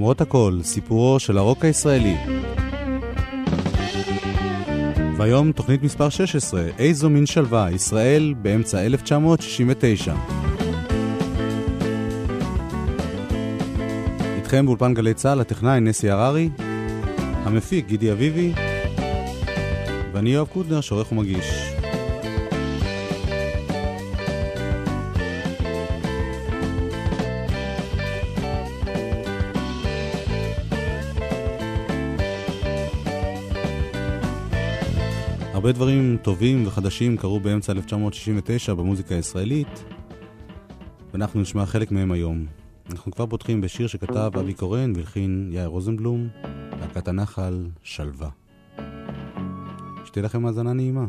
למרות הכל, סיפורו של הרוק הישראלי. והיום תוכנית מספר 16, איזו מין שלווה, ישראל באמצע 1969. איתכם באולפן גלי צה"ל, הטכנאי נסי הררי, המפיק גידי אביבי, ואני יואב קוטנר, שעורך ומגיש. הרבה דברים טובים וחדשים קרו באמצע 1969 במוזיקה הישראלית, ואנחנו נשמע חלק מהם היום. אנחנו כבר פותחים בשיר שכתב אבי קורן והלחין יאיר רוזנבלום, להקת הנחל, שלווה. שתהיה לכם האזנה נעימה.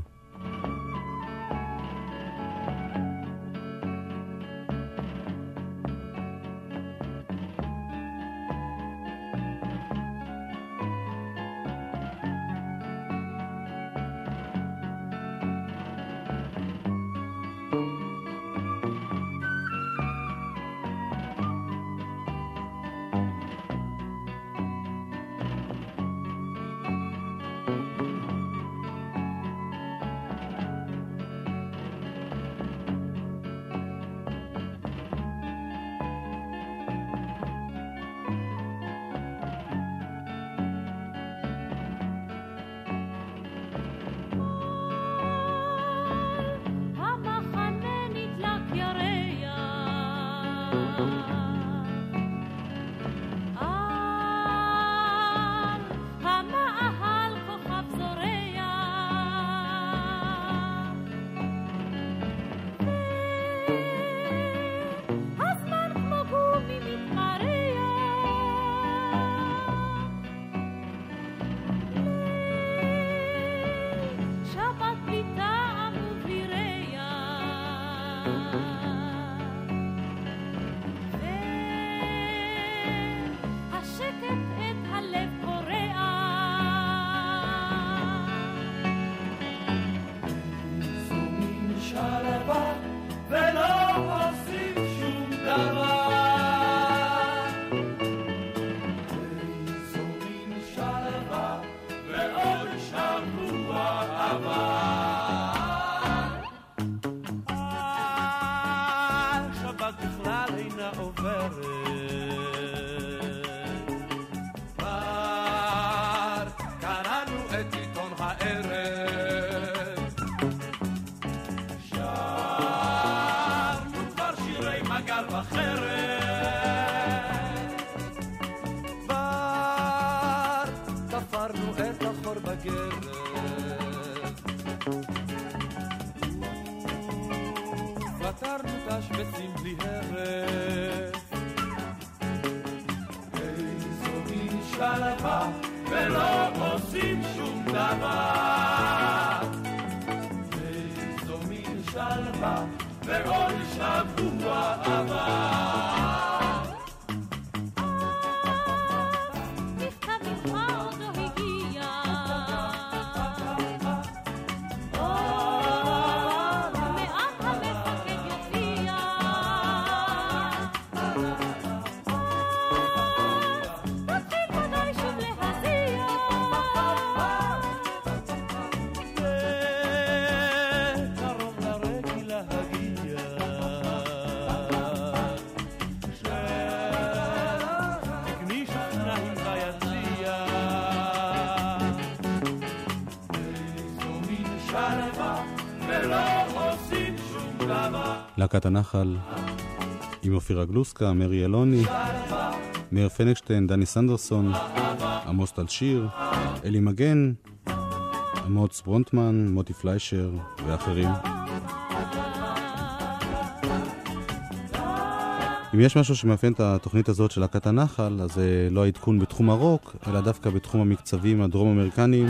להקת הנחל עם אופירה גלוסקה, מרי אלוני, מאיר פנקשטיין, דני סנדרסון, עמוס טל שיר, אלי מגן, אמוץ ברונטמן, מוטי פליישר ואחרים. אם יש משהו שמאפיין את התוכנית הזאת של להקת הנחל, אז זה לא העדכון בתחום הרוק, אלא דווקא בתחום המקצבים הדרום-אמריקניים.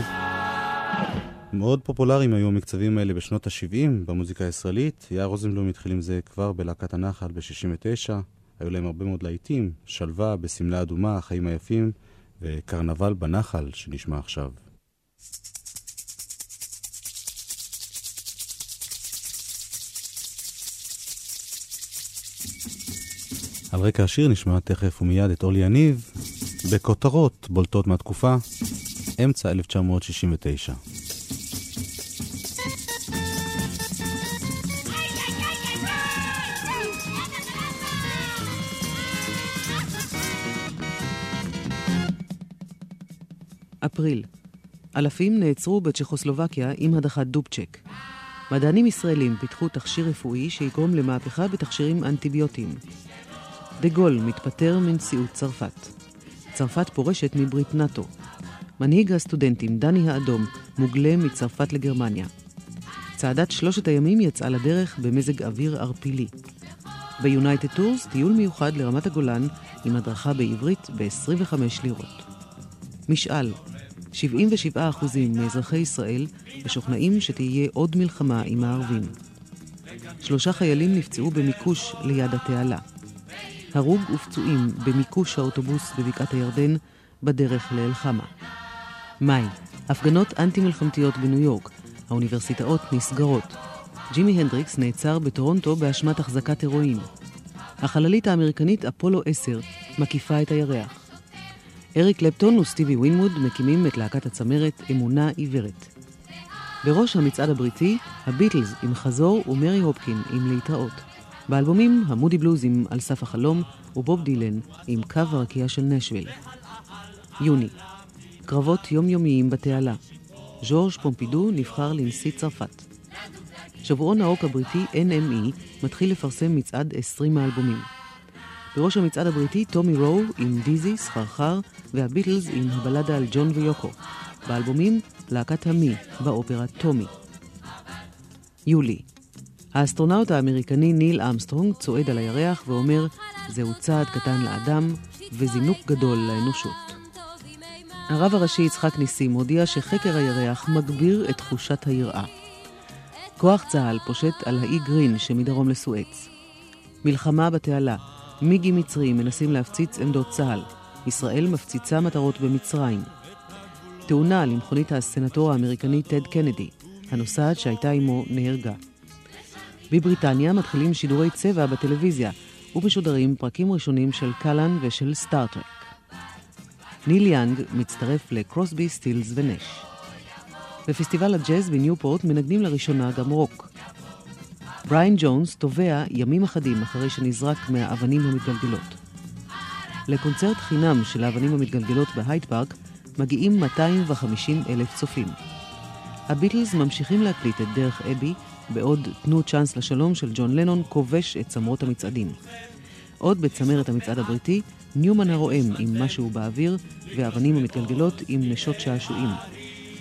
מאוד פופולריים היו המקצבים האלה בשנות ה-70 במוזיקה הישראלית. יאיר רוזנבלום התחיל עם זה כבר בלהקת הנחל ב-69. היו להם הרבה מאוד להיטים, שלווה בשמלה אדומה, החיים היפים, וקרנבל בנחל שנשמע עכשיו. על רקע השיר נשמע תכף ומיד את אורלי יניב בכותרות בולטות מהתקופה, אמצע 1969. אפריל אלפים נעצרו בצ'כוסלובקיה עם הדחת דובצ'ק. מדענים ישראלים פיתחו תכשיר רפואי שיגרום למהפכה בתכשירים אנטיביוטיים. דה גול מתפטר מנשיאות צרפת. צרפת פורשת מברית נאט"ו. מנהיג הסטודנטים, דני האדום, מוגלה מצרפת לגרמניה. צעדת שלושת הימים יצאה לדרך במזג אוויר ערפילי. ביונייטד טורס טיול מיוחד לרמת הגולן עם הדרכה בעברית ב-25 לירות. משאל 77% מאזרחי ישראל משוכנעים שתהיה עוד מלחמה עם הערבים. שלושה חיילים נפצעו במיקוש ליד התעלה. הרוג ופצועים במיקוש האוטובוס בבקעת הירדן בדרך לאל-חמה. מאי, הפגנות אנטי-מלחמתיות בניו יורק. האוניברסיטאות נסגרות. ג'ימי הנדריקס נעצר בטורונטו באשמת החזקת הירואין. החללית האמריקנית אפולו 10 מקיפה את הירח. אריק קלפטון וסטיבי ווינמוד מקימים את להקת הצמרת אמונה עיוורת. בראש המצעד הבריטי, הביטלס עם חזור ומרי הופקין עם להתראות. באלבומים המודי בלוז עם על סף החלום ובוב דילן עם קו הרקיע של נשוויל. יוני קרבות יומיומיים בתעלה. ז'ורג' פומפידו נבחר לנשיא צרפת. שבועון האוק הבריטי NME מתחיל לפרסם מצעד 20 האלבומים. בראש המצעד הבריטי טומי רו עם דיזי, סחרחר, והביטלס עם הבלדה על ג'ון ויוקו. באלבומים להקת המי, באופרה טומי. יולי האסטרונאוט האמריקני ניל ארמסטרונג צועד על הירח ואומר זהו צעד קטן לאדם וזינוק גדול לאנושות. הרב הראשי יצחק ניסים הודיע שחקר הירח מגביר את תחושת היראה. כוח צה"ל פושט על האי גרין שמדרום לסואץ. מלחמה בתעלה, מיגים מצריים מנסים להפציץ עמדות צה"ל. ישראל מפציצה מטרות במצרים. תאונה למכונית הסנטור האמריקני טד קנדי. הנוסעת שהייתה עמו נהרגה. בבריטניה מתחילים שידורי צבע בטלוויזיה ומשודרים פרקים ראשונים של קלאן ושל סטארטרק. ניל יאנג מצטרף לקרוסבי, סטילס ונש. בפסטיבל הג'אז בניופורט מנגנים לראשונה גם רוק. בריין ג'ונס תובע ימים אחדים אחרי שנזרק מהאבנים המתגלגלות. לקונצרט חינם של האבנים המתגלגלות בהייד פארק מגיעים 250 אלף צופים. הביטלס ממשיכים להקליט את דרך אבי, בעוד תנו צ'אנס לשלום של ג'ון לנון כובש את צמרות המצעדים. עוד בצמרת המצעד הבריטי, ניומן הרועם עם משהו באוויר, והאבנים המתגלגלות עם נשות שעשועים.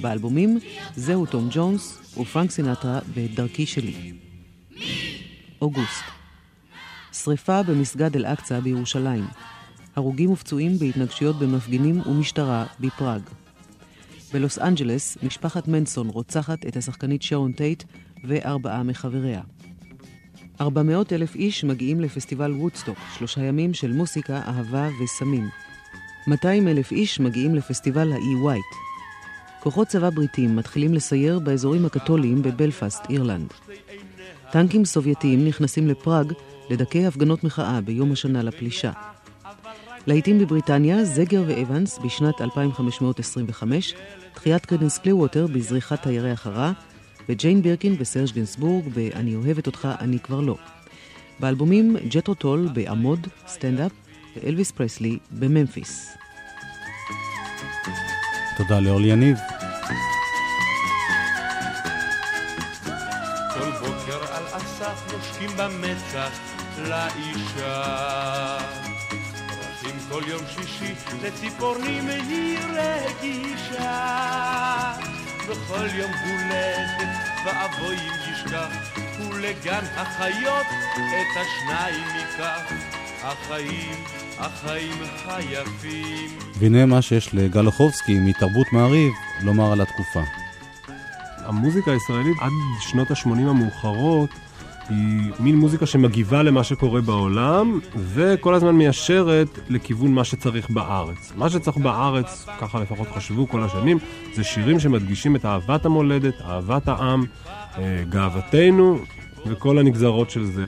באלבומים, זהו תום ג'ונס ופרנק סינטרה ב"דרכי שלי". אוגוסט שריפה במסגד אל-אקצא בירושלים. הרוגים ופצועים בהתנגשויות בין מפגינים ומשטרה בפראג. בלוס אנג'לס, משפחת מנסון רוצחת את השחקנית שרון טייט וארבעה מחבריה. 400 אלף איש מגיעים לפסטיבל וודסטוק, שלושה ימים של מוסיקה, אהבה וסמים. 200 אלף איש מגיעים לפסטיבל האי ווייט. כוחות צבא בריטים מתחילים לסייר באזורים הקתוליים בבלפאסט, אירלנד. טנקים סובייטיים נכנסים לפראג לדכא הפגנות מחאה ביום השנה לפלישה. להיטים בבריטניה, זגר ואבנס בשנת 2525, תחיית קרידנס קלירווטר בזריחת הירח הרע, וג'יין בירקין וסרג' גנסבורג ב"אני אוהבת אותך, אני כבר לא". באלבומים ג'טרו טול בעמוד, סטנדאפ, ואלוויס פרסלי בממפיס. תודה לאורלי יניב. במצח לאישה. רצים כל יום שישי לציפורנים היא רגישה. בכל יום הולדת ואבוי אם ישכח, ולגן החיות את השניים ייקח. החיים, החיים היפים. והנה מה שיש לגל אוחובסקי מתרבות מעריב לומר על התקופה. המוזיקה הישראלית עד שנות ה-80 המאוחרות היא מין מוזיקה שמגיבה למה שקורה בעולם, וכל הזמן מיישרת לכיוון מה שצריך בארץ. מה שצריך בארץ, ככה לפחות חשבו כל השנים, זה שירים שמדגישים את אהבת המולדת, אהבת העם, אה, גאוותנו, וכל הנגזרות של זה.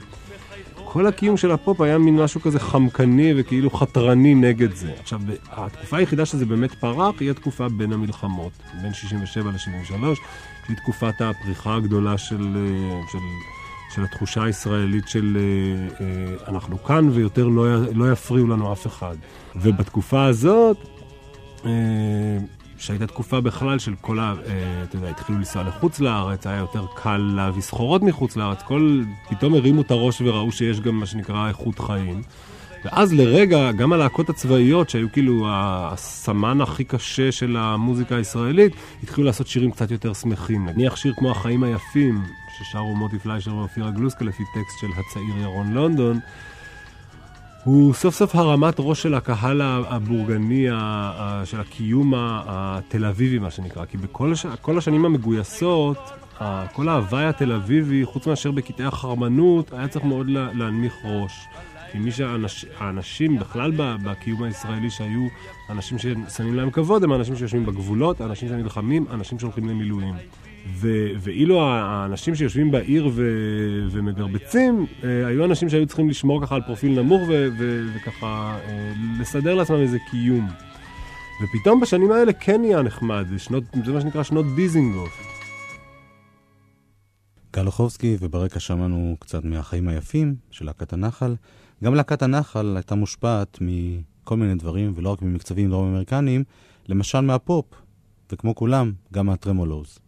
כל הקיום של הפופ היה מין משהו כזה חמקני וכאילו חתרני נגד זה. עכשיו, התקופה היחידה שזה באמת פרח היא התקופה בין המלחמות, בין 67 ל-73, שהיא תקופת הפריחה הגדולה של, אה, של, של התחושה הישראלית של אה, אה, אנחנו כאן ויותר לא, לא יפריעו לנו אף אחד. ובתקופה הזאת, שהייתה תקופה בכלל של כל ה... אתה יודע, התחילו לנסוע לחוץ לארץ, היה יותר קל להביא סחורות מחוץ לארץ, כל... פתאום הרימו את הראש וראו שיש גם מה שנקרא איכות חיים. ואז לרגע, גם הלהקות הצבאיות, שהיו כאילו הסמן הכי קשה של המוזיקה הישראלית, התחילו לעשות שירים קצת יותר שמחים. נניח שיר כמו החיים היפים, ששרו מוטי פליישר ואופירה גלוסקה לפי טקסט של הצעיר ירון לונדון, הוא סוף סוף הרמת ראש של הקהל הבורגני, של הקיום התל אביבי, מה שנקרא. כי בכל הש... השנים המגויסות, כל ההוואי התל אביבי, חוץ מאשר בקטעי החרמנות, היה צריך מאוד להנמיך ראש. כי מי שהאנשים בכלל בקיום הישראלי שהיו אנשים ששמים להם כבוד, הם האנשים שיושבים בגבולות, האנשים שנלחמים, האנשים שהולכים למילואים. ו- ואילו האנשים שיושבים בעיר ו- ומגרבצים, אה, היו אנשים שהיו צריכים לשמור ככה על פרופיל נמוך ו- ו- וככה אה, לסדר לעצמם איזה קיום. ופתאום בשנים האלה כן נהיה נחמד, זה, שנות, זה מה שנקרא שנות דיזינגוף. גל אוחובסקי, וברקע שמענו קצת מהחיים היפים של להקת הנחל. גם להקת הנחל הייתה מושפעת מכל מיני דברים, ולא רק ממקצבים דרום אמריקניים, למשל מהפופ, וכמו כולם, גם מהטרמולוז.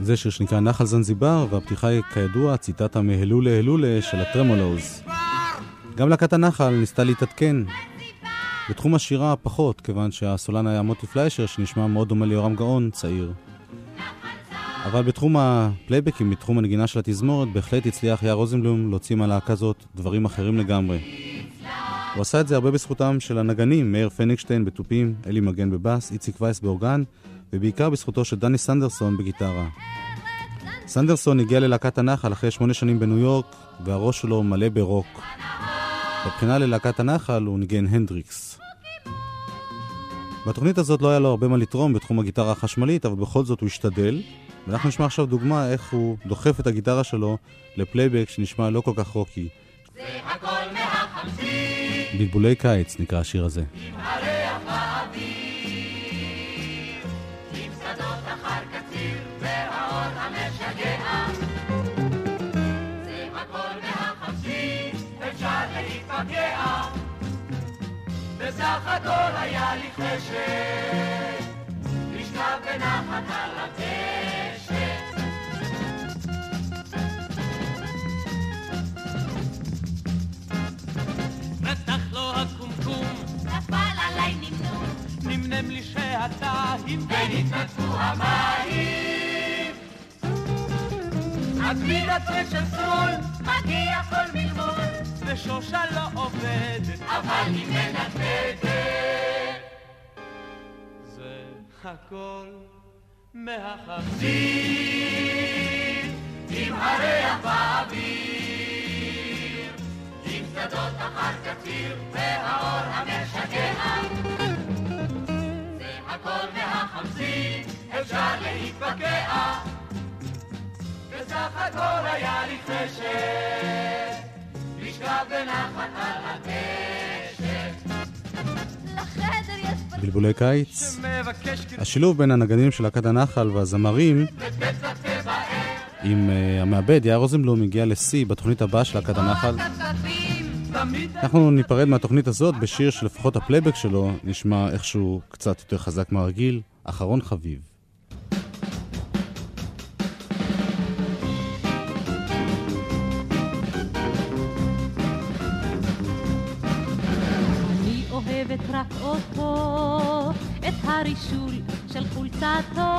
זה שיר שנקרא נחל זנזיבר, והפתיחה היא כידוע ציטטה מהלולה הלולה של הטרמולוז. גם להקת הנחל ניסתה להתעדכן. בתחום השירה פחות, כיוון שהסולן היה מוטי פליישר, שנשמע מאוד דומה ליורם גאון, צעיר. אבל בתחום הפלייבקים, בתחום הנגינה של התזמורת, בהחלט הצליח יאיר רוזנבלום להוציא מהלהקה הזאת דברים אחרים לגמרי. הוא עשה את זה הרבה בזכותם של הנגנים, מאיר פניגשטיין בתופים, אלי מגן בבאס, איציק וייס באורגן, ובעיקר בזכותו של דני סנדרסון בגיטרה. סנדרסון הגיע ללהקת הנחל אחרי שמונה שנים בניו יורק, והראש שלו מלא ברוק. בבחינה ללהקת הנחל הוא ניגן הנדריקס. בתוכנית הזאת לא היה לו הרבה מה לתרום בתחום הגיטרה החשמלית, אבל בכל זאת הוא השתדל, ואנחנו נשמע עכשיו דוגמה איך הוא דוחף את הגיטרה שלו לפלייבק שנשמע לא כל כך רוקי. זה הכל מהחמסים בלבולי קיץ נקרא השיר הזה. עם הריח באוויר להתפגע, בסך הכל היה לי חשק, לשכב בנחת על הדשא. רתח לו הקומקום, נפל עליי נמנום, נמנם לי שאתה ונתנתקו המים. הצמיד הצד של שמאל, מגיע כל מלמול, ושושה לא עובדת, אבל היא מנדנדת. זה הכל מהחזית, עם הריח באוויר, עם שדות אחר קציר, והאור המשגע. זה הכל מהחמסית, אפשר להתפקע. בסך הכל היה לי חשק. בלבולי קיץ, השילוב בין הנגנים של להקת הנחל והזמרים עם uh, המעבד יאיר רוזנבלום הגיע לשיא בתוכנית הבאה של להקת הנחל. אנחנו ניפרד מהתוכנית הזאת בשיר שלפחות הפלייבק שלו נשמע איכשהו קצת יותר חזק מהרגיל, אחרון חביב. גופו, את הרישול של חולצתו,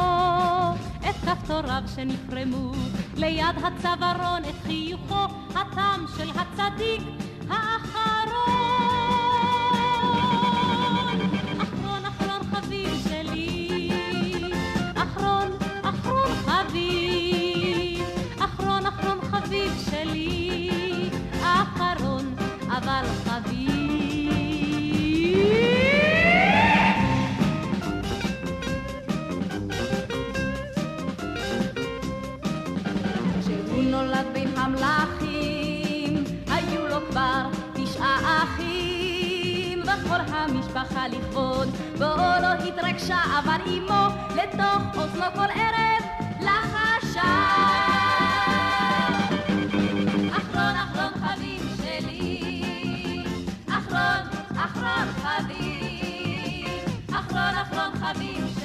את כפתוריו שנפרמו, ליד הצווארון את חיוכו, התם של הצדיק האחרון. אחרון אחרון חביב שלי, אחרון אחרון חביב, אחרון אחרון חביב שלי, אחרון אבל חביב. המשפחה לכבוד, בואו לא התרגשה, אבל אמו לתוך אוזנו כל ערב לחשה. אחרון אחרון חביב שלי, אחרון אחרון חביב, שלי,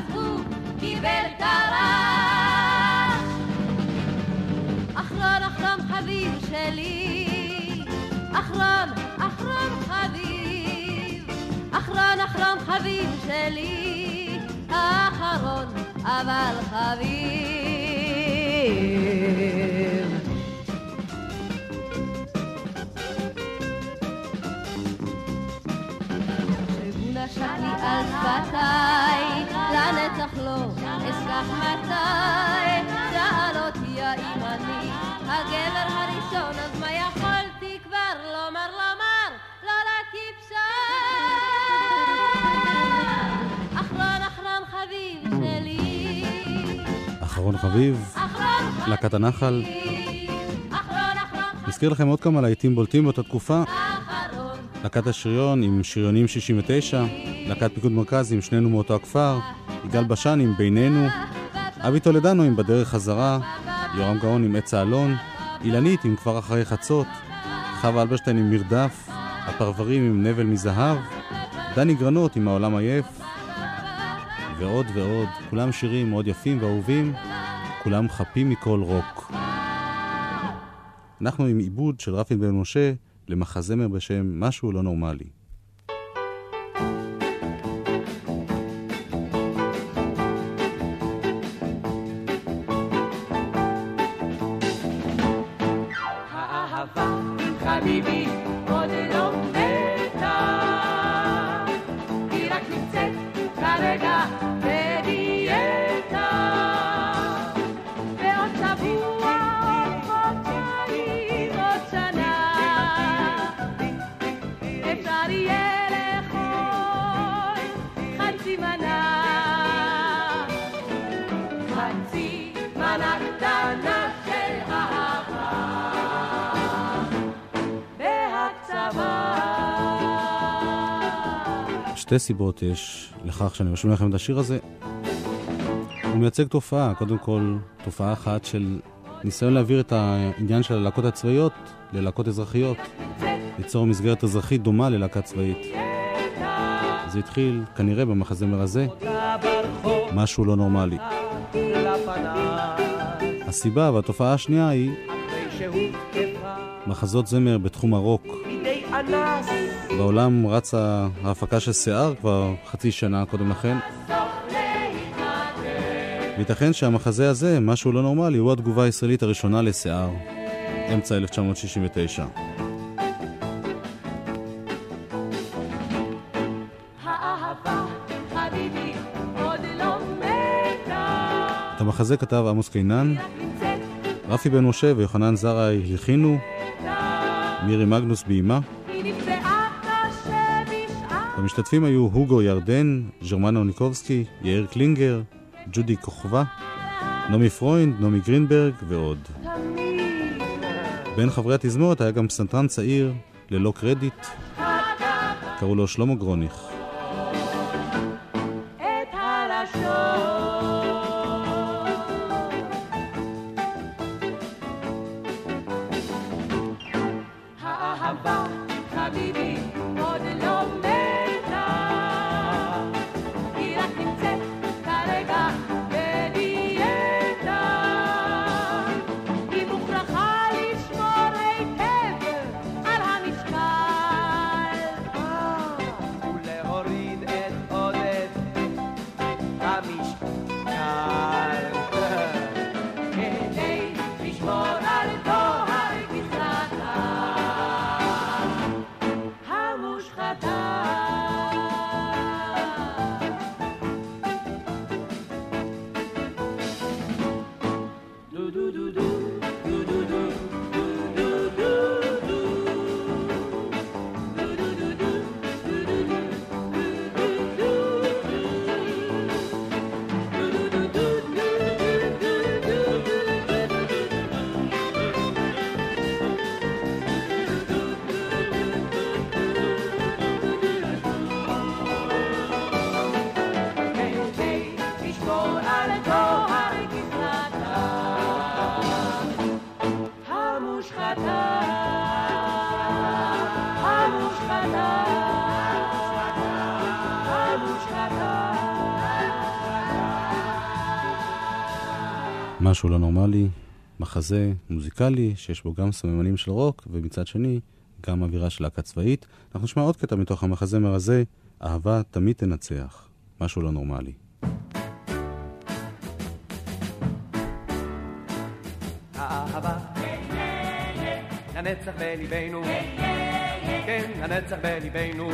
רבת עזבו, קיבל טרח. אחרון אחרון חביב שלי, אחרון אחרון חביב, אחרון אחרון חביב שלי, אחרון אבל חביב. מתי. שאל אותי האם אני הגבר הראשון, אז מה יכולתי כבר לומר לומר? לא לטיפשה. אחרון אחרון חביב שלי, אחרון חביב, להקת הנחל. נזכיר לכם עוד כמה להיטים בולטים באותה תקופה. להקת השריון עם שריונים 69, להקת פיקוד מרכז עם שנינו מאותו הכפר, יגאל בשן עם בינינו, אבי טולדנו עם בדרך חזרה, יורם גאון עם עץ האלון, אילנית עם כבר אחרי חצות, חווה אלברשטיין עם מרדף, הפרברים עם נבל מזהב, דני גרנות עם העולם עייף, ועוד ועוד, כולם שירים מאוד יפים ואהובים, כולם חפים מכל רוק. אנחנו עם עיבוד של רפי בן משה למחזמר בשם משהו לא נורמלי. שתי סיבות יש לכך שאני רושם לכם את השיר הזה. הוא מייצג תופעה, קודם כל תופעה אחת של ניסיון להעביר את העניין של הלהקות הצבאיות ללהקות אזרחיות, ליצור מסגרת אזרחית דומה ללהקה צבאית. זה התחיל כנראה במחזמר הזה, משהו לא נורמלי. הסיבה והתופעה השנייה היא מחזות זמר בתחום הרוק. בעולם רצה ההפקה של שיער כבר חצי שנה קודם לכן. וייתכן שהמחזה הזה, משהו לא נורמלי, הוא התגובה הישראלית הראשונה לשיער, אמצע 1969. האהבה, חביבי, עוד לא. את המחזה כתב עמוס קינן, רפי בן משה ויוחנן זרעי הלחינו, מירי מגנוס ביימה. המשתתפים היו הוגו ירדן, ז'רמן אוניקובסקי, יאיר קלינגר, ג'ודי כוכבא, נעמי פרוינד, נעמי גרינברג ועוד. בין חברי התזמורת היה גם פסנתרן צעיר, ללא קרדיט, קראו לו שלמה גרוניך. משהו לא נורמלי, מחזה מוזיקלי שיש בו גם סממנים של רוק, ומצד שני, גם אווירה של להקה צבאית. אנחנו נשמע עוד קטע מתוך המחזמר הזה, אהבה תמיד תנצח. משהו לא נורמלי. האהבה לנצח בליבנו, כן, לנצח בליבנו.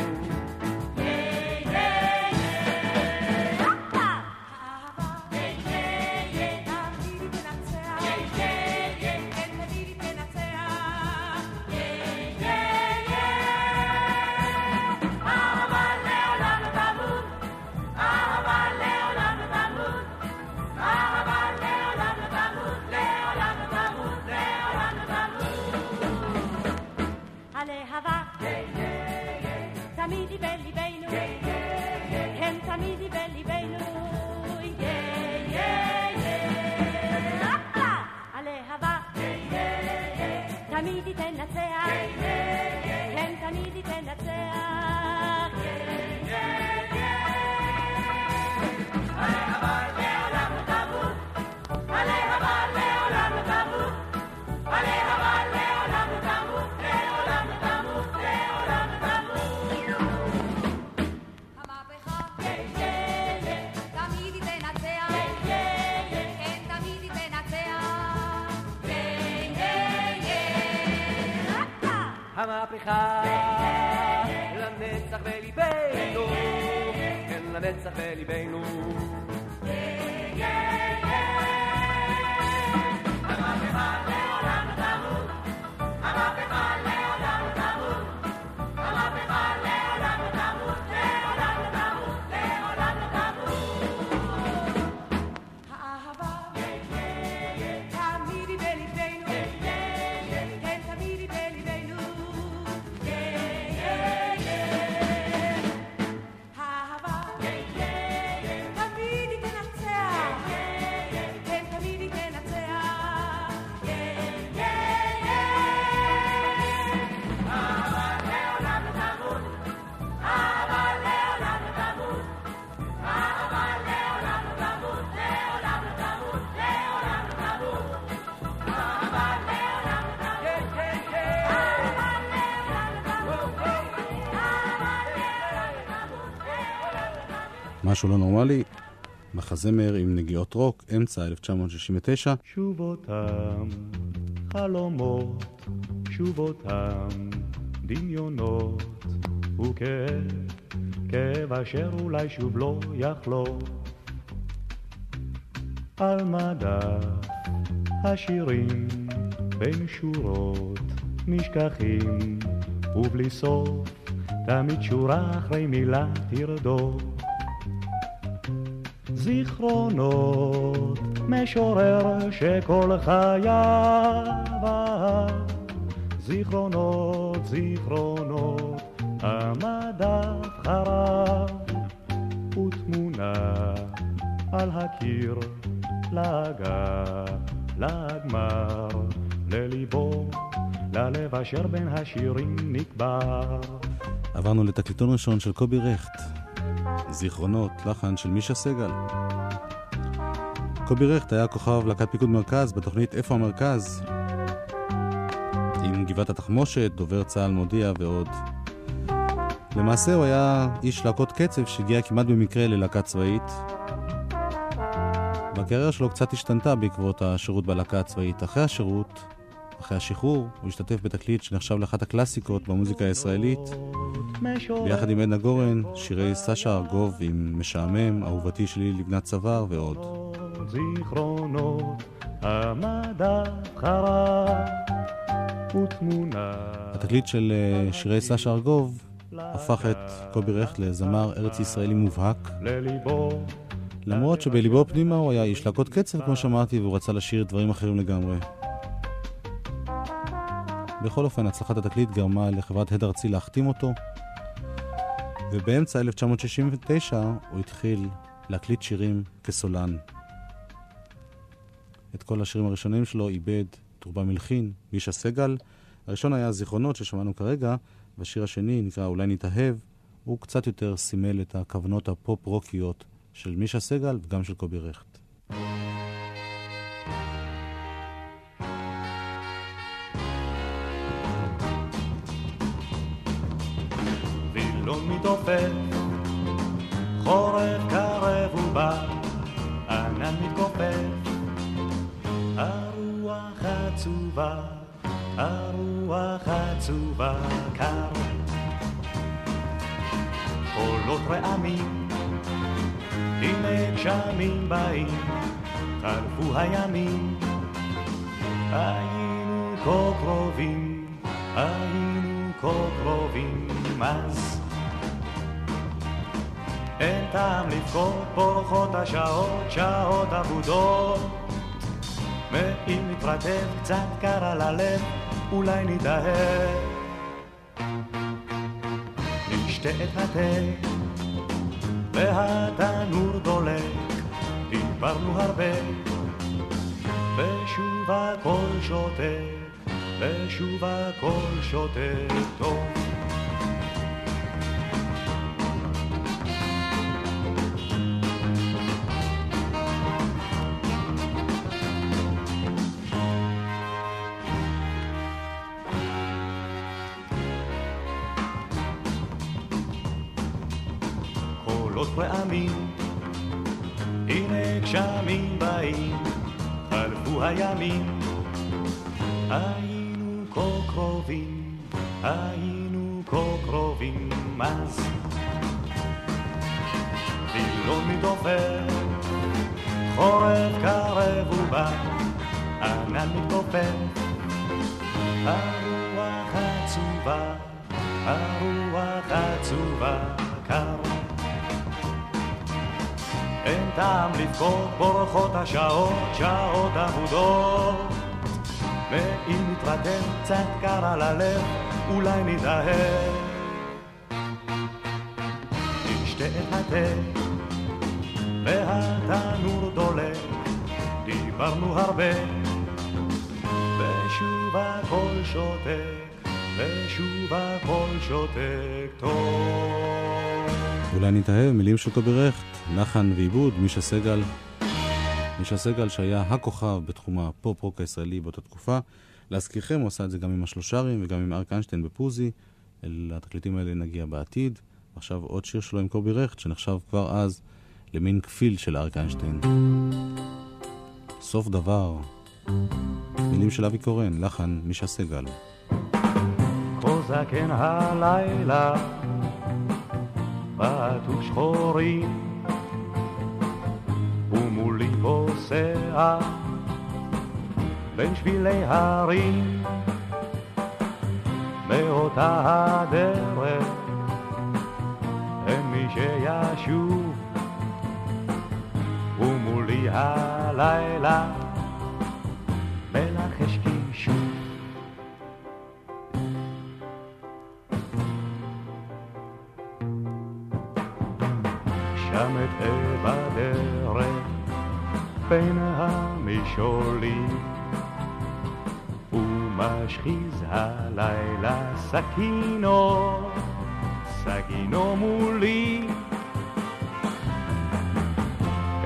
משהו לא נורמלי, מחזמר עם נגיעות רוק, אמצע 1969. שוב אותם חלומות, שוב אותם דמיונות, וכאב, כאב אשר אולי שוב לא יחלוף. על מדף השירים בין שורות נשכחים, ובלי סוף תמיד שורה אחרי מילה תרדוף. זיכרונות משורר שכל חייו אהב. זיכרונות, זיכרונות, המדף חרב, ותמונה על הקיר, להגה, לגמר, לליבו, ללב אשר בין השירים נקבר. עברנו לתקליטון ראשון של קובי רכט, זיכרונות, לחן של מישה סגל. קובי רכט היה כוכב להקת פיקוד מרכז בתוכנית איפה המרכז, עם גבעת התחמושת, דובר צה"ל מודיע ועוד. למעשה הוא היה איש להקות קצב שהגיע כמעט במקרה ללהקה צבאית. והקריירה שלו קצת השתנתה בעקבות השירות בלהקה הצבאית. אחרי השירות, אחרי השחרור, הוא השתתף בתקליט שנחשב לאחת הקלאסיקות במוזיקה הישראלית, ביחד עם עדנה גורן, שירי סשה ארגוב עם משעמם, אהובתי שלי לבנת צוואר ועוד. זיכרונות, המדף חרב, ותמונה. התקליט של אה, שירי סשה ארגוב הפך את קובי רכט לזמר ארץ ישראלי מובהק, למרות שבליבו פנימה הוא היה איש להקות קצב, כמו שאמרתי, והוא רצה לשיר דברים אחרים לגמרי. בכל אופן, הצלחת התקליט גרמה לחברת הד ארצי להחתים אותו, ובאמצע 1969 הוא התחיל להקליט שירים כסולן. את כל השירים הראשונים שלו איבד טורבה מלחין, מישה סגל. הראשון היה זיכרונות ששמענו כרגע, והשיר השני נקרא אולי נתאהב. הוא קצת יותר סימל את הכוונות הפופ-רוקיות של מישה סגל וגם של קובי רכט. מתכופף, חורף קרב ובא, ענן מתכופף, הרוח עצובה, הרוח עצובה קר. קולות רעמים, הנה גשמים באים, חלפו הימים, היינו כה קרובים, היינו כה קרובים אז. אין טעם לבכות, פורחות השעות, שעות אבודות. ואם נתרטב קצת קר על הלב, אולי נתאהב. נשתה את התה, והתנור דולק, דיברנו הרבה, ושוב הכל שותק, ושוב הכל שותק טוב. הרוח עצובה קר. אין טעם לבכות, בורחות השעות, שעות אבודות. ואם נתרדם קצת קר על הלב, אולי נתאהב. נשתה את התה, והתנור דולק, דיברנו הרבה, ושוב הכל שותק, ושוב הכל שותק טוב. אולי נתאהב, מילים של קובי רכט, לחן ועיבוד, מישה סגל. מישה סגל שהיה הכוכב בתחום הפופ-רוק הישראלי באותה תקופה. להזכירכם, הוא עשה את זה גם עם השלושרים וגם עם אריק איינשטיין בפוזי. אל התקליטים האלה נגיע בעתיד. עכשיו עוד שיר שלו עם קובי רכט, שנחשב כבר אז למין כפיל של אריק איינשטיין. סוף דבר. מילים של אבי קורן, לחן מישה סגל. כה זקן הלילה, בעטו שחורים, ומולי פוסע בין שבילי הרים, באותה הדרך אין מי שישוב, ומולי הלילה בין המשעולים ומשחיז הלילה סכינו, סכינו מולי.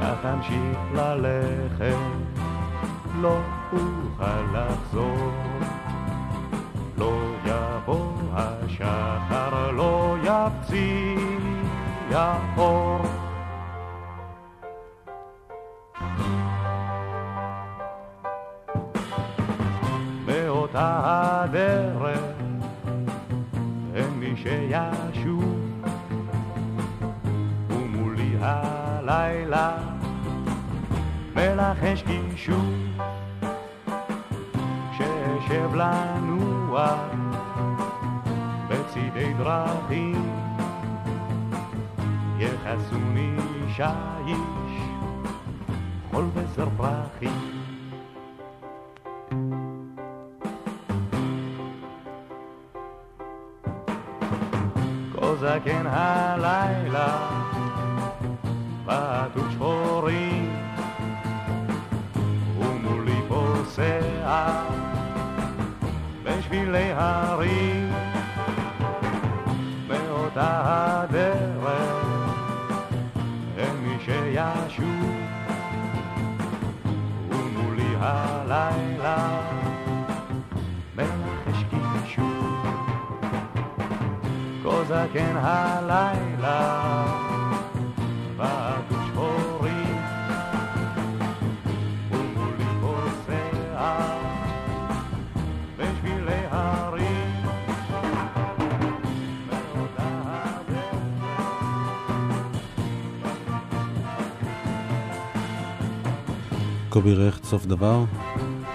כך אמשיך ללכת, לא אוכל לחזור לא גישוב, שאשב לנוע בצידי דרכים, יכסוני שיש, חול וזר פרחים. כה זקן הלילה, בשבילי הרים, באותה הדרך אין מי שישוב, ומולי הלילה מלחש קישוב. כה זקן הלילה קובי רכט, סוף דבר,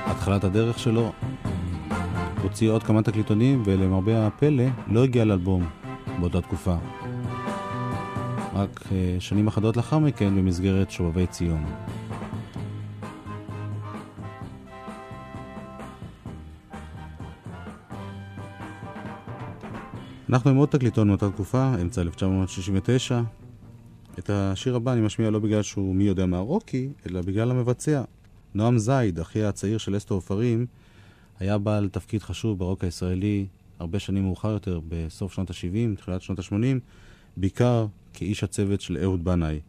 התחלת הדרך שלו. הוציא עוד כמה תקליטונים, ולמרבה הפלא, לא הגיע לאלבום באותה תקופה. רק אה, שנים אחדות לאחר מכן במסגרת שובבי ציון. אנחנו עם עוד תקליטון מאותה תקופה, אמצע 1969. את השיר הבא אני משמיע לא בגלל שהוא מי יודע מה רוקי, אלא בגלל המבצע. נועם זייד, אחיה הצעיר של אסתר עופרים, היה בעל תפקיד חשוב ברוק הישראלי הרבה שנים מאוחר יותר, בסוף שנות ה-70, תחילת שנות ה-80, בעיקר כאיש הצוות של אהוד בנאי.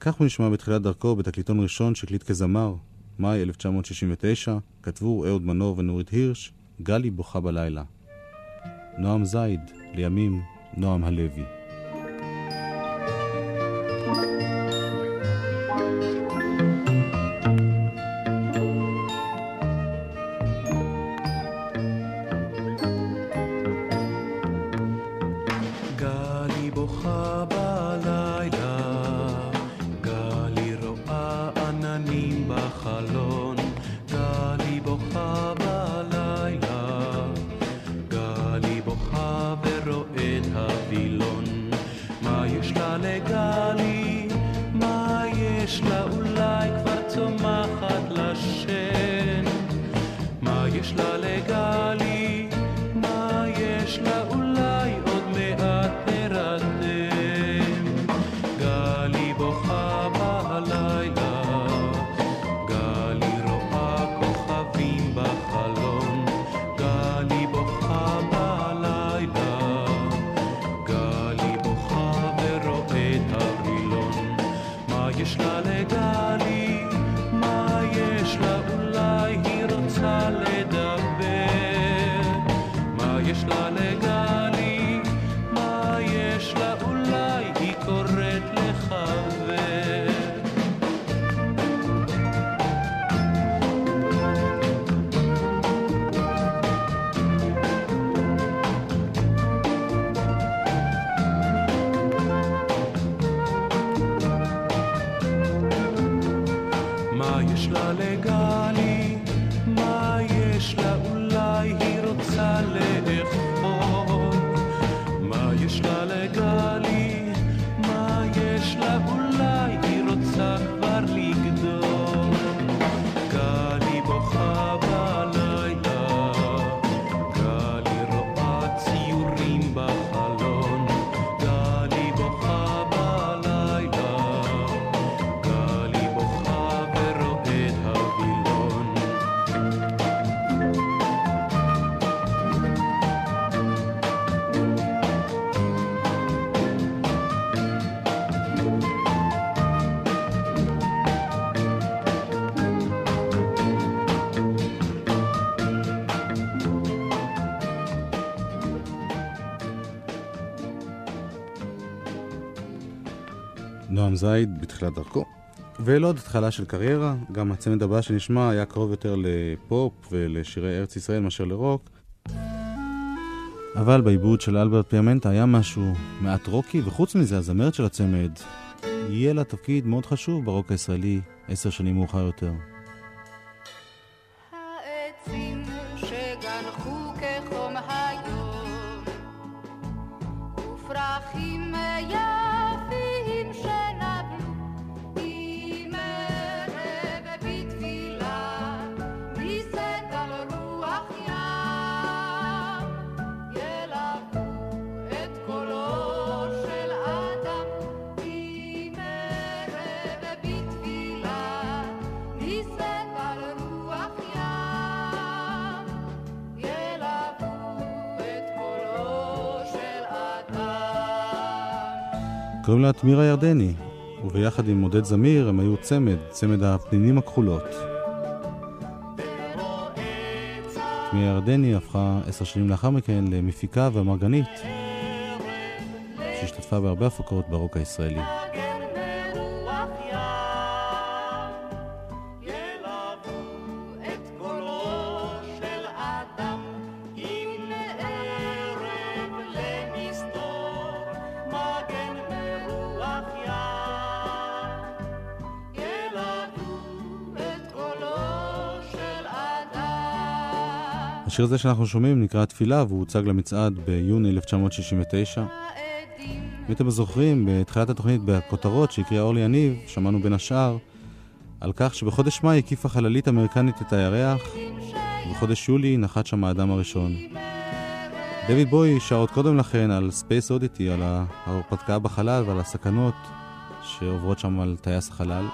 כך הוא נשמע בתחילת דרכו בתקליטון ראשון שהקליט כזמר, מאי 1969, כתבו אהוד מנור ונורית הירש, גלי בוכה בלילה. נועם זייד, לימים נועם הלוי. גלי זייד בתחילת דרכו. ולא עוד התחלה של קריירה, גם הצמד הבא שנשמע היה קרוב יותר לפופ ולשירי ארץ ישראל מאשר לרוק. אבל בעיבוד של אלברט פיאמנטה היה משהו מעט רוקי, וחוץ מזה הזמרת של הצמד יהיה לה תפקיד מאוד חשוב ברוק הישראלי עשר שנים מאוחר יותר. שגנחו כחום קוראים לה תמירה ירדני, וביחד עם עודד זמיר הם היו צמד, צמד הפנינים הכחולות. תמירה ירדני הפכה עשר שנים לאחר מכן למפיקה ואמרגנית, שהשתתפה בהרבה הפקות ברוק הישראלי. השיר הזה שאנחנו שומעים נקרא תפילה והוא הוצג למצעד ביוני 1969. אם אתם זוכרים, בתחילת התוכנית בכותרות שהקריאה אורלי יניב, שמענו בין השאר על כך שבחודש מאי הקיפה חללית אמריקנית את הירח, ובחודש יולי נחת שם האדם הראשון. דויד בואי שר עוד קודם לכן על Space Oddity, על ההרפתקה בחלל ועל הסכנות שעוברות שם על טייס החלל.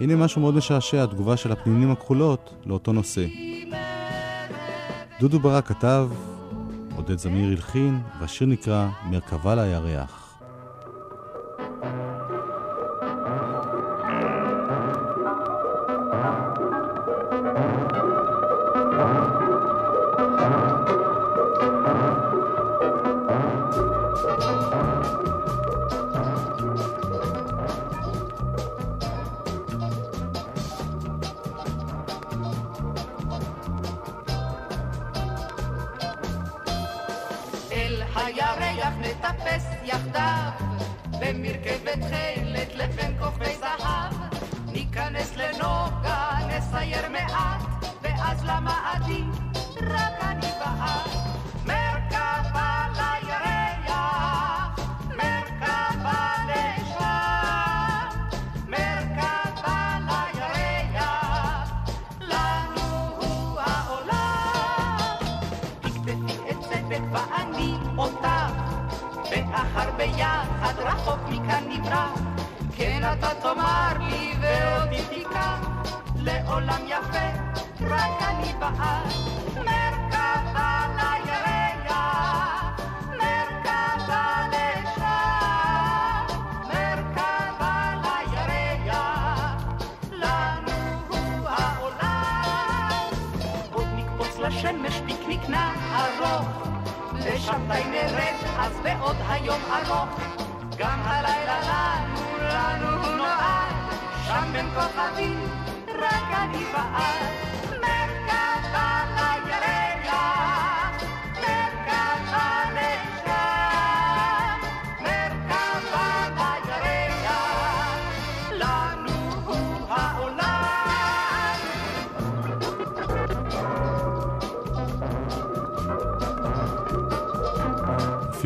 הנה משהו מאוד משעשע, התגובה של הפנינים הכחולות לאותו נושא. דודו ברק כתב, עודד זמיר הלחין, והשיר נקרא מרכבה לירח.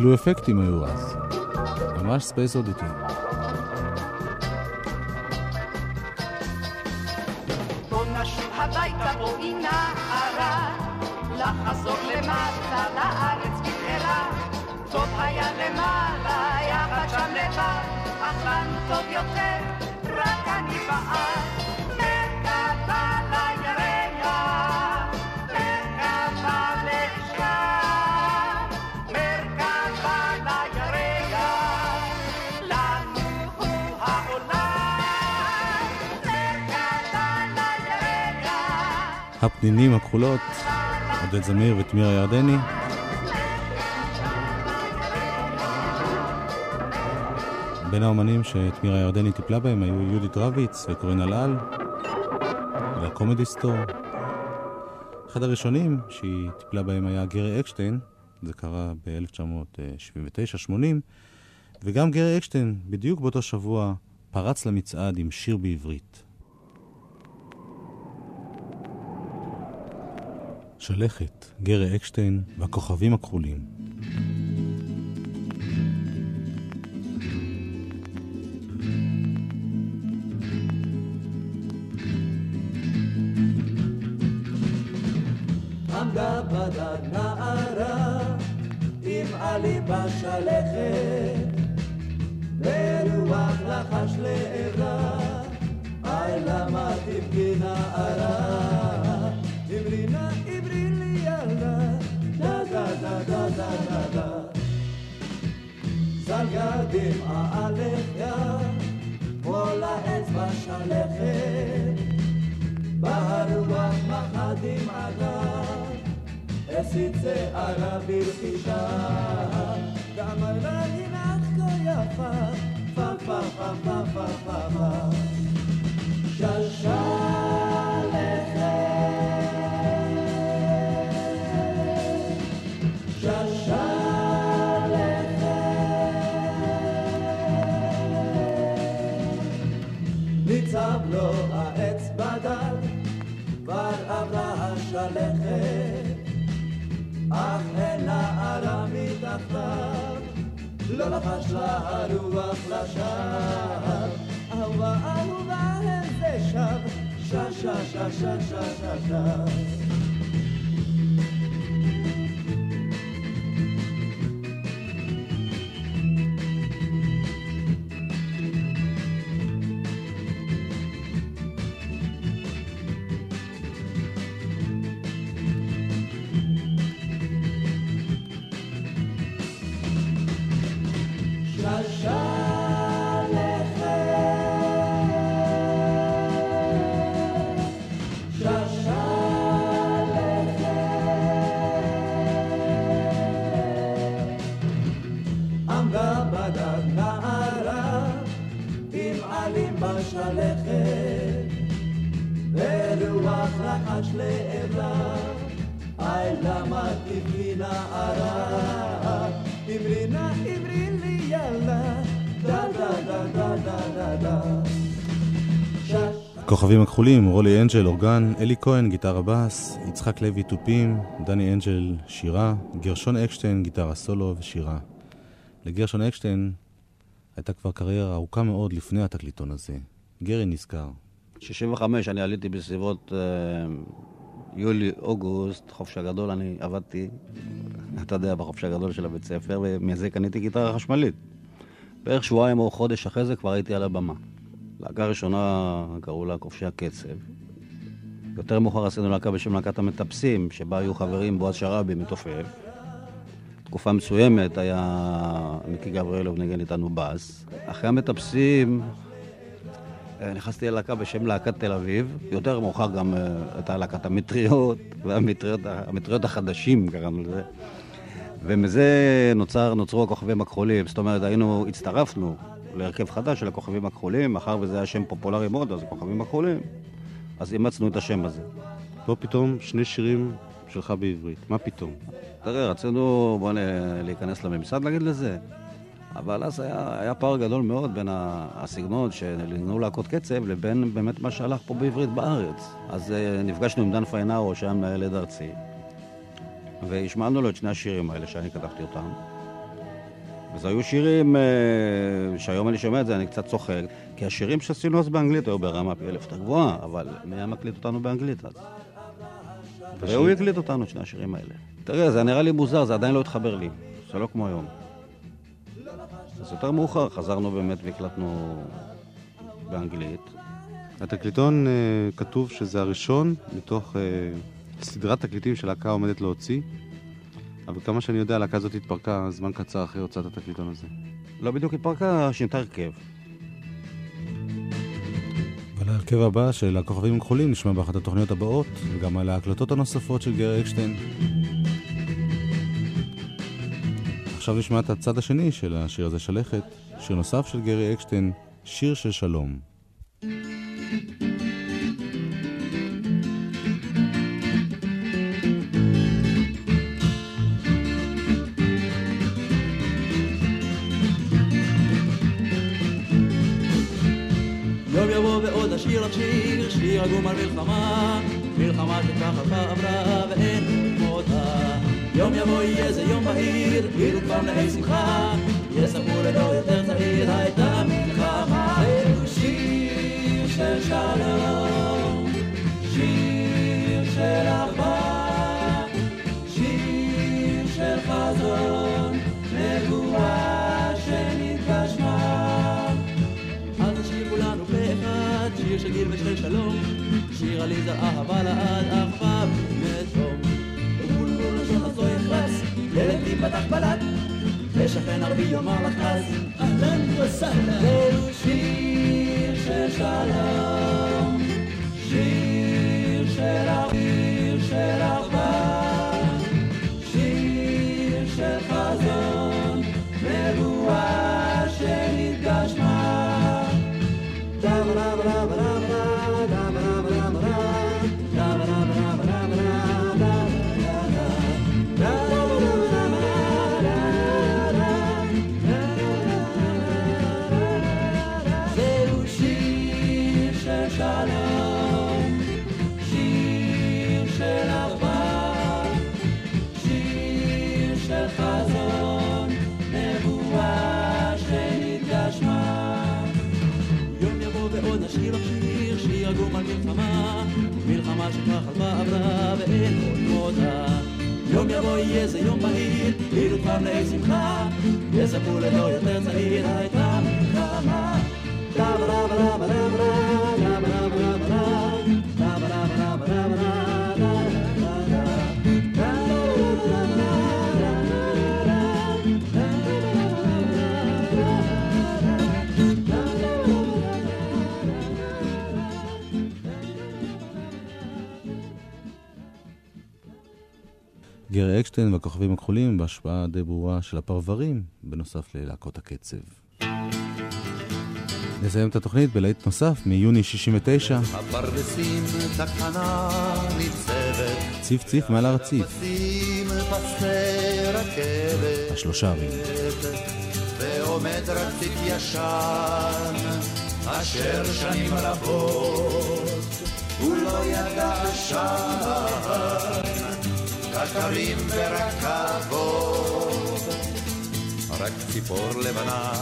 אפילו אפקטים היו אז. ממש Space Oddity. לחזור למטה, לארץ במהרה. טוב היה למעלה, יחד שם לבד, אך לנו טוב יותר, רק אני ואת. הפנינים הכחולות, עודד זמיר ותמיר הירדני. בין האומנים שתמיר הירדני טיפלה בהם היו יהודית רביץ וקורין אלעל והקומדי סטור. אחד הראשונים שהיא טיפלה בהם היה גרי אקשטיין, זה קרה ב-1979-80, וגם גרי אקשטיין, בדיוק באותו שבוע, פרץ למצעד עם שיר בעברית. שלכת, גרי אקשטיין והכוכבים הכחולים. עמדה בדד נערה עם עלי בשלכת ורוח לחש לעברה היי למה תבכי נערה אמרי da da da da da זלגדים האלף יד, כל האצבע שלכת, בהרוח מחדים עליו, הסית שערה ברכישה. ואמר לה אם את כה יפה, פה פה פה פה פה פה פה. שלשה נערה מתחתיו, לא לחש לה הרוח לשווא. אהובה אהובה הם זה שב, שה שה שה שה שה שה כוכבים הכחולים, רולי אנג'ל, אורגן, אלי כהן, גיטרה בס, יצחק לוי, תופים, דני אנג'ל, שירה, גרשון אקשטיין, גיטרה סולו ושירה. לגרשון אקשטיין הייתה כבר קריירה ארוכה מאוד לפני התקליטון הזה. גרי נזכר. 65, אני עליתי בסביבות אה, יולי-אוגוסט, חופש הגדול, אני עבדתי, אתה יודע, בחופש הגדול של הבית ספר, ומזה קניתי גיטרה חשמלית. בערך שבועיים או חודש אחרי זה כבר הייתי על הבמה. להקה ראשונה קראו לה כובשי הקצב. יותר מאוחר עשינו להקה בשם להקת המטפסים, שבה היו חברים בועז שראבי מתופף. תקופה מסוימת היה מיקי גבריאלוב נגן איתנו בס. אחרי המטפסים אה, נכנסתי ללהקה בשם להקת תל אביב. יותר מאוחר גם אה, הייתה להקת המטריות, והמטריות המטריות החדשים קראנו לזה. ומזה נוצר, נוצרו הכוכבים הכחולים. זאת אומרת, היינו, הצטרפנו להרכב חדש של הכוכבים הכחולים, מאחר וזה היה שם פופולרי מאוד, אז הכוכבים הכחולים, אז אימצנו את השם הזה. פה פתאום שני שירים שלך בעברית. מה פתאום? תראה, רצינו, בוא נ... להיכנס לממסד, נגיד לזה. אבל אז היה, היה פער גדול מאוד בין הסגנון שניגנו להקות קצב לבין באמת מה שהלך פה בעברית בארץ. אז uh, נפגשנו עם דן פיינאו, שהיה מנהל עד ארצי, והשמענו לו את שני השירים האלה שאני כתבתי אותם. וזה היו שירים uh, שהיום אני שומע את זה, אני קצת צוחק, כי השירים שעשינו אז באנגלית היו ברמה פי אלף יותר גבוהה, אבל מי היה מקליט אותנו באנגלית אז? והוא הקליט אותנו, שני השירים האלה. תראה, זה נראה לי מוזר, זה עדיין לא התחבר לי. זה לא כמו היום. אז יותר מאוחר חזרנו באמת והקלטנו באנגלית. התקליטון אה, כתוב שזה הראשון מתוך אה, סדרת תקליטים שלהקה עומדת להוציא, אבל כמה שאני יודע, הלהקה הזאת התפרקה זמן קצר אחרי הוצאת התקליטון הזה. לא בדיוק התפרקה, שינתה הרכב. אבל ההרכב הבא של הכוכבים הכחולים נשמע באחת התוכניות הבאות, וגם על ההקלטות הנוספות של גרי אקשטיין. עכשיו נשמע את הצד השני של השיר הזה, שלכת, שיר נוסף של גרי אקשטיין, שיר של שלום. שיר, שיר עגום על מלחמה, מלחמה שככה עברה ואין כמותה. יום יבוא יהיה זה יום בהיר, כאילו כבר נהי שמחה, יספרו לדור יותר צעיר, הייתה מלחמה. זהו שיר של שלום, שיר עליזה אהבה לעד, אחווה מתום. ובולבול הזו יחרץ, ילד ייפתח בלט, ושכן ערבי יאמר לך אז, אהלן וסהלן. זהו שיר של לך שיר, שיר עגום על מלחמה, מלחמה שכך עלתה עברה ואין עוד מותה. יום יבוא יהיה זה יום בהיר, כבר מלאי שמחה, יספרו לדור יותר צעיר הייתה מלחמה. רבה רבה רבה רבה רבה גרי אקשטיין והכוכבים הכחולים בהשפעה די ברורה של הפרברים, בנוסף ללהקות הקצב. נסיים את התוכנית בלהיט נוסף מיוני 69, הפרדסים תחנה ניצבת, ציף ציף מעל הרציף, השלושה ערים. ועומד רציף ישן, אשר שנים רבות. הוא לא ידע עשן, קטרים ורכבות, רק ציפור לבנה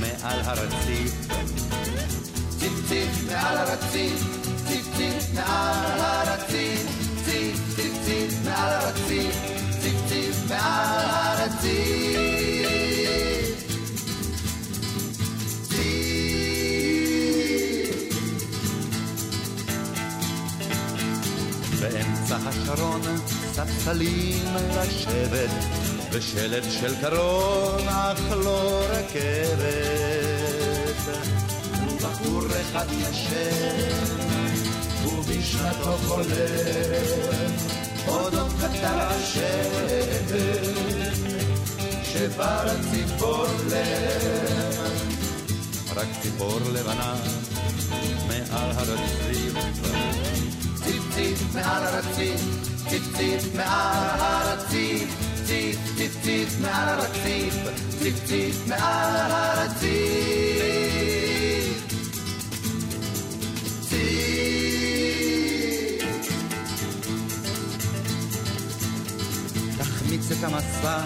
מעל הרציף, ציף ציף מעל הרציף, ציף ציף מעל הרציף, ציף ציף ציף מעל הרציף, ציף ציף מעל הרציף. באמצע השרון ספסלים לשבת ושלט של קרון אך לא רכבת. ובחור אחד ישן ובשנתו חולם אודות קטר השן שבר ציפור לב. רק ציפור לבנה מעל הרציף ציף ציף מעל הרציף, ציף ציף מעל הרציף, ציף ציף ציף מעל הרציף, ציף ציף מעל הרציף. ציף. תחמיץ את המסע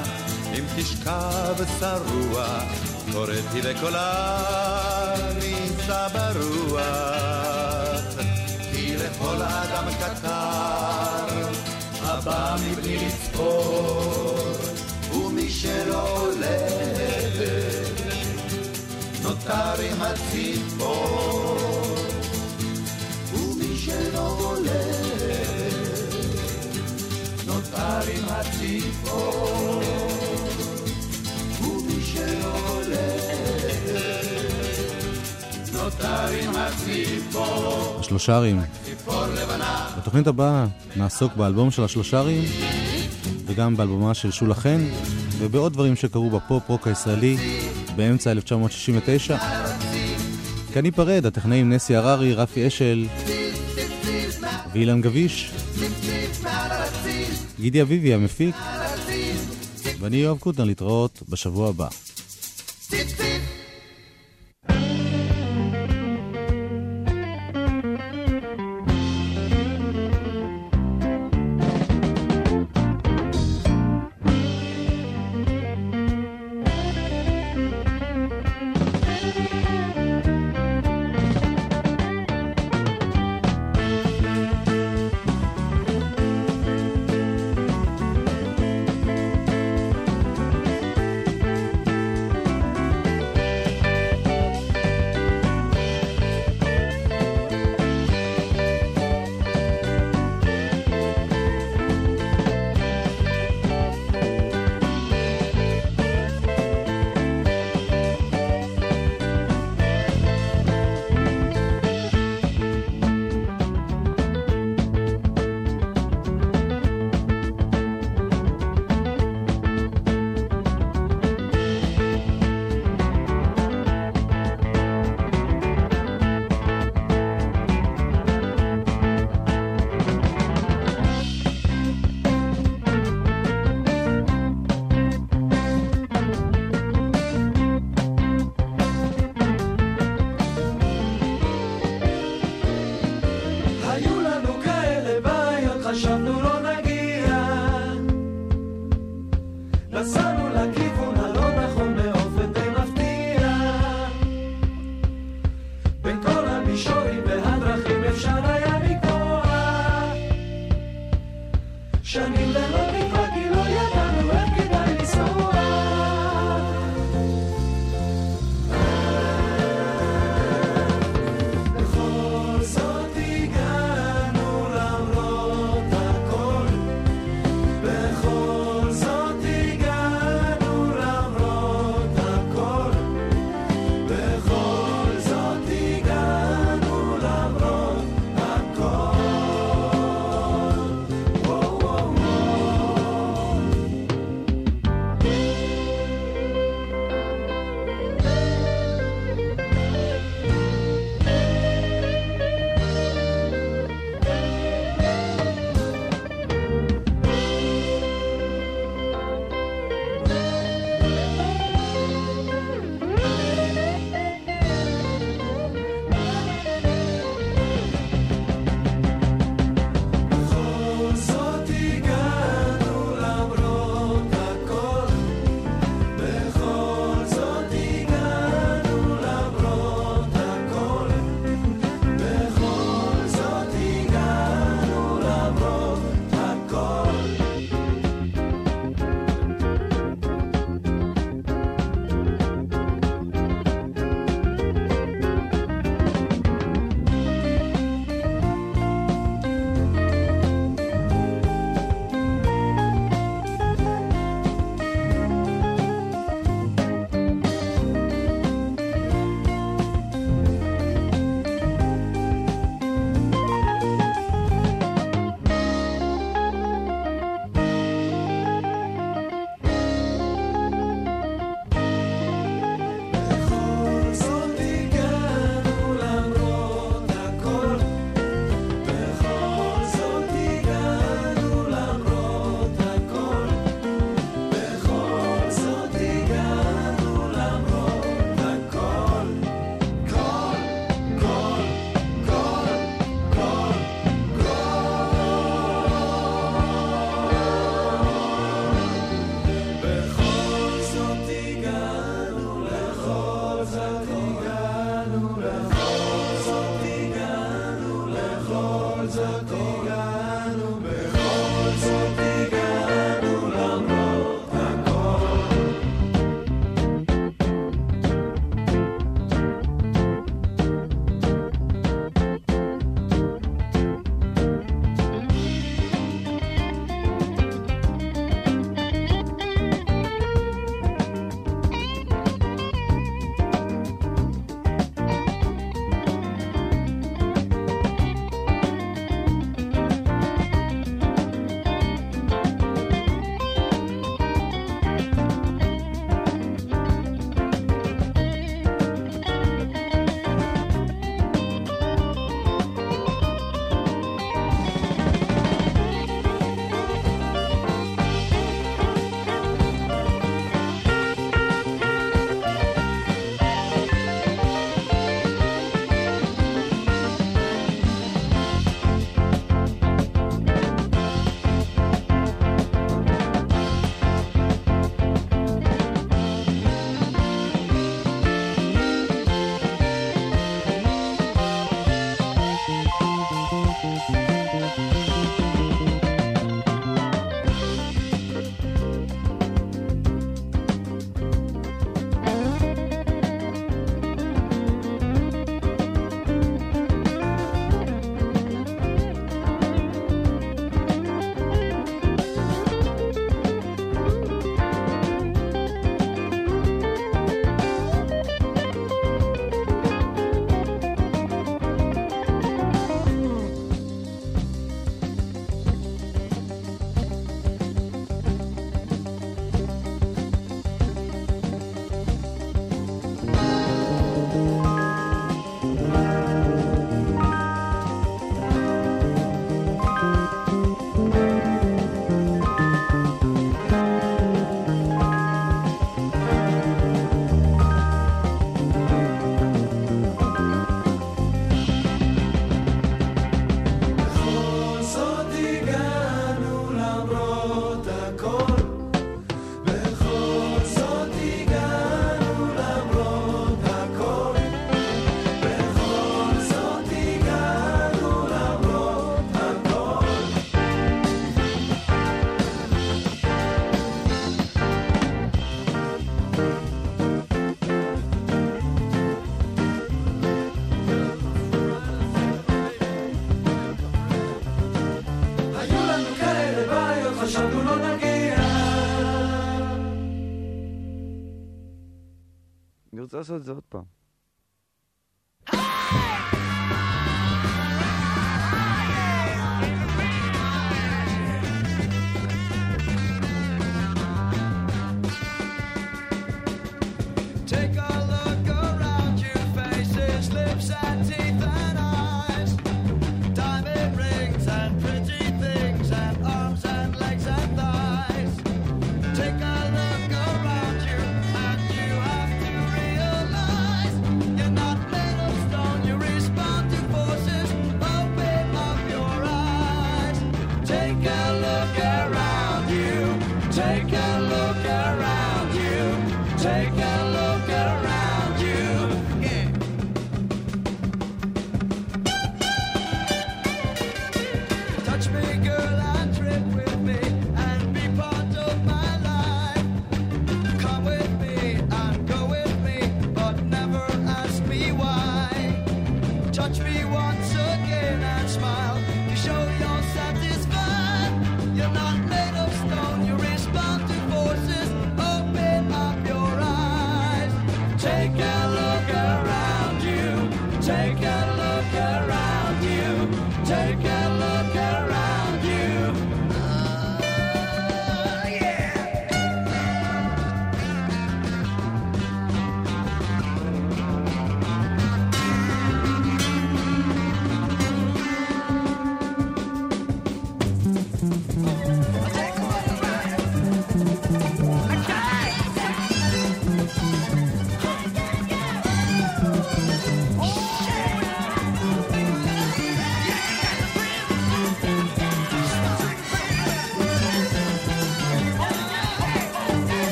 אם תשכב שרוע, קוראתי בקולה נישא ברוח. כי לכל אדם קטר הבא מבלי לצפור, ומי שלא הולך נותר עם הציפור, ומי שלא הולך נותר עם הציפור, ומי שלא הולך נותר עם הציפור. השלושרים. בתוכנית הבאה נעסוק באלבום של השלושרים וגם באלבומה של שולה חן ובעוד דברים שקרו בפופ-רוק הישראלי באמצע 1969. כאן ניפרד, הטכנאים נסי הררי, רפי אשל ואילן גביש, גידי אביבי המפיק, ואני יואב קוטנר להתראות בשבוע הבא. רוצה לעשות את זה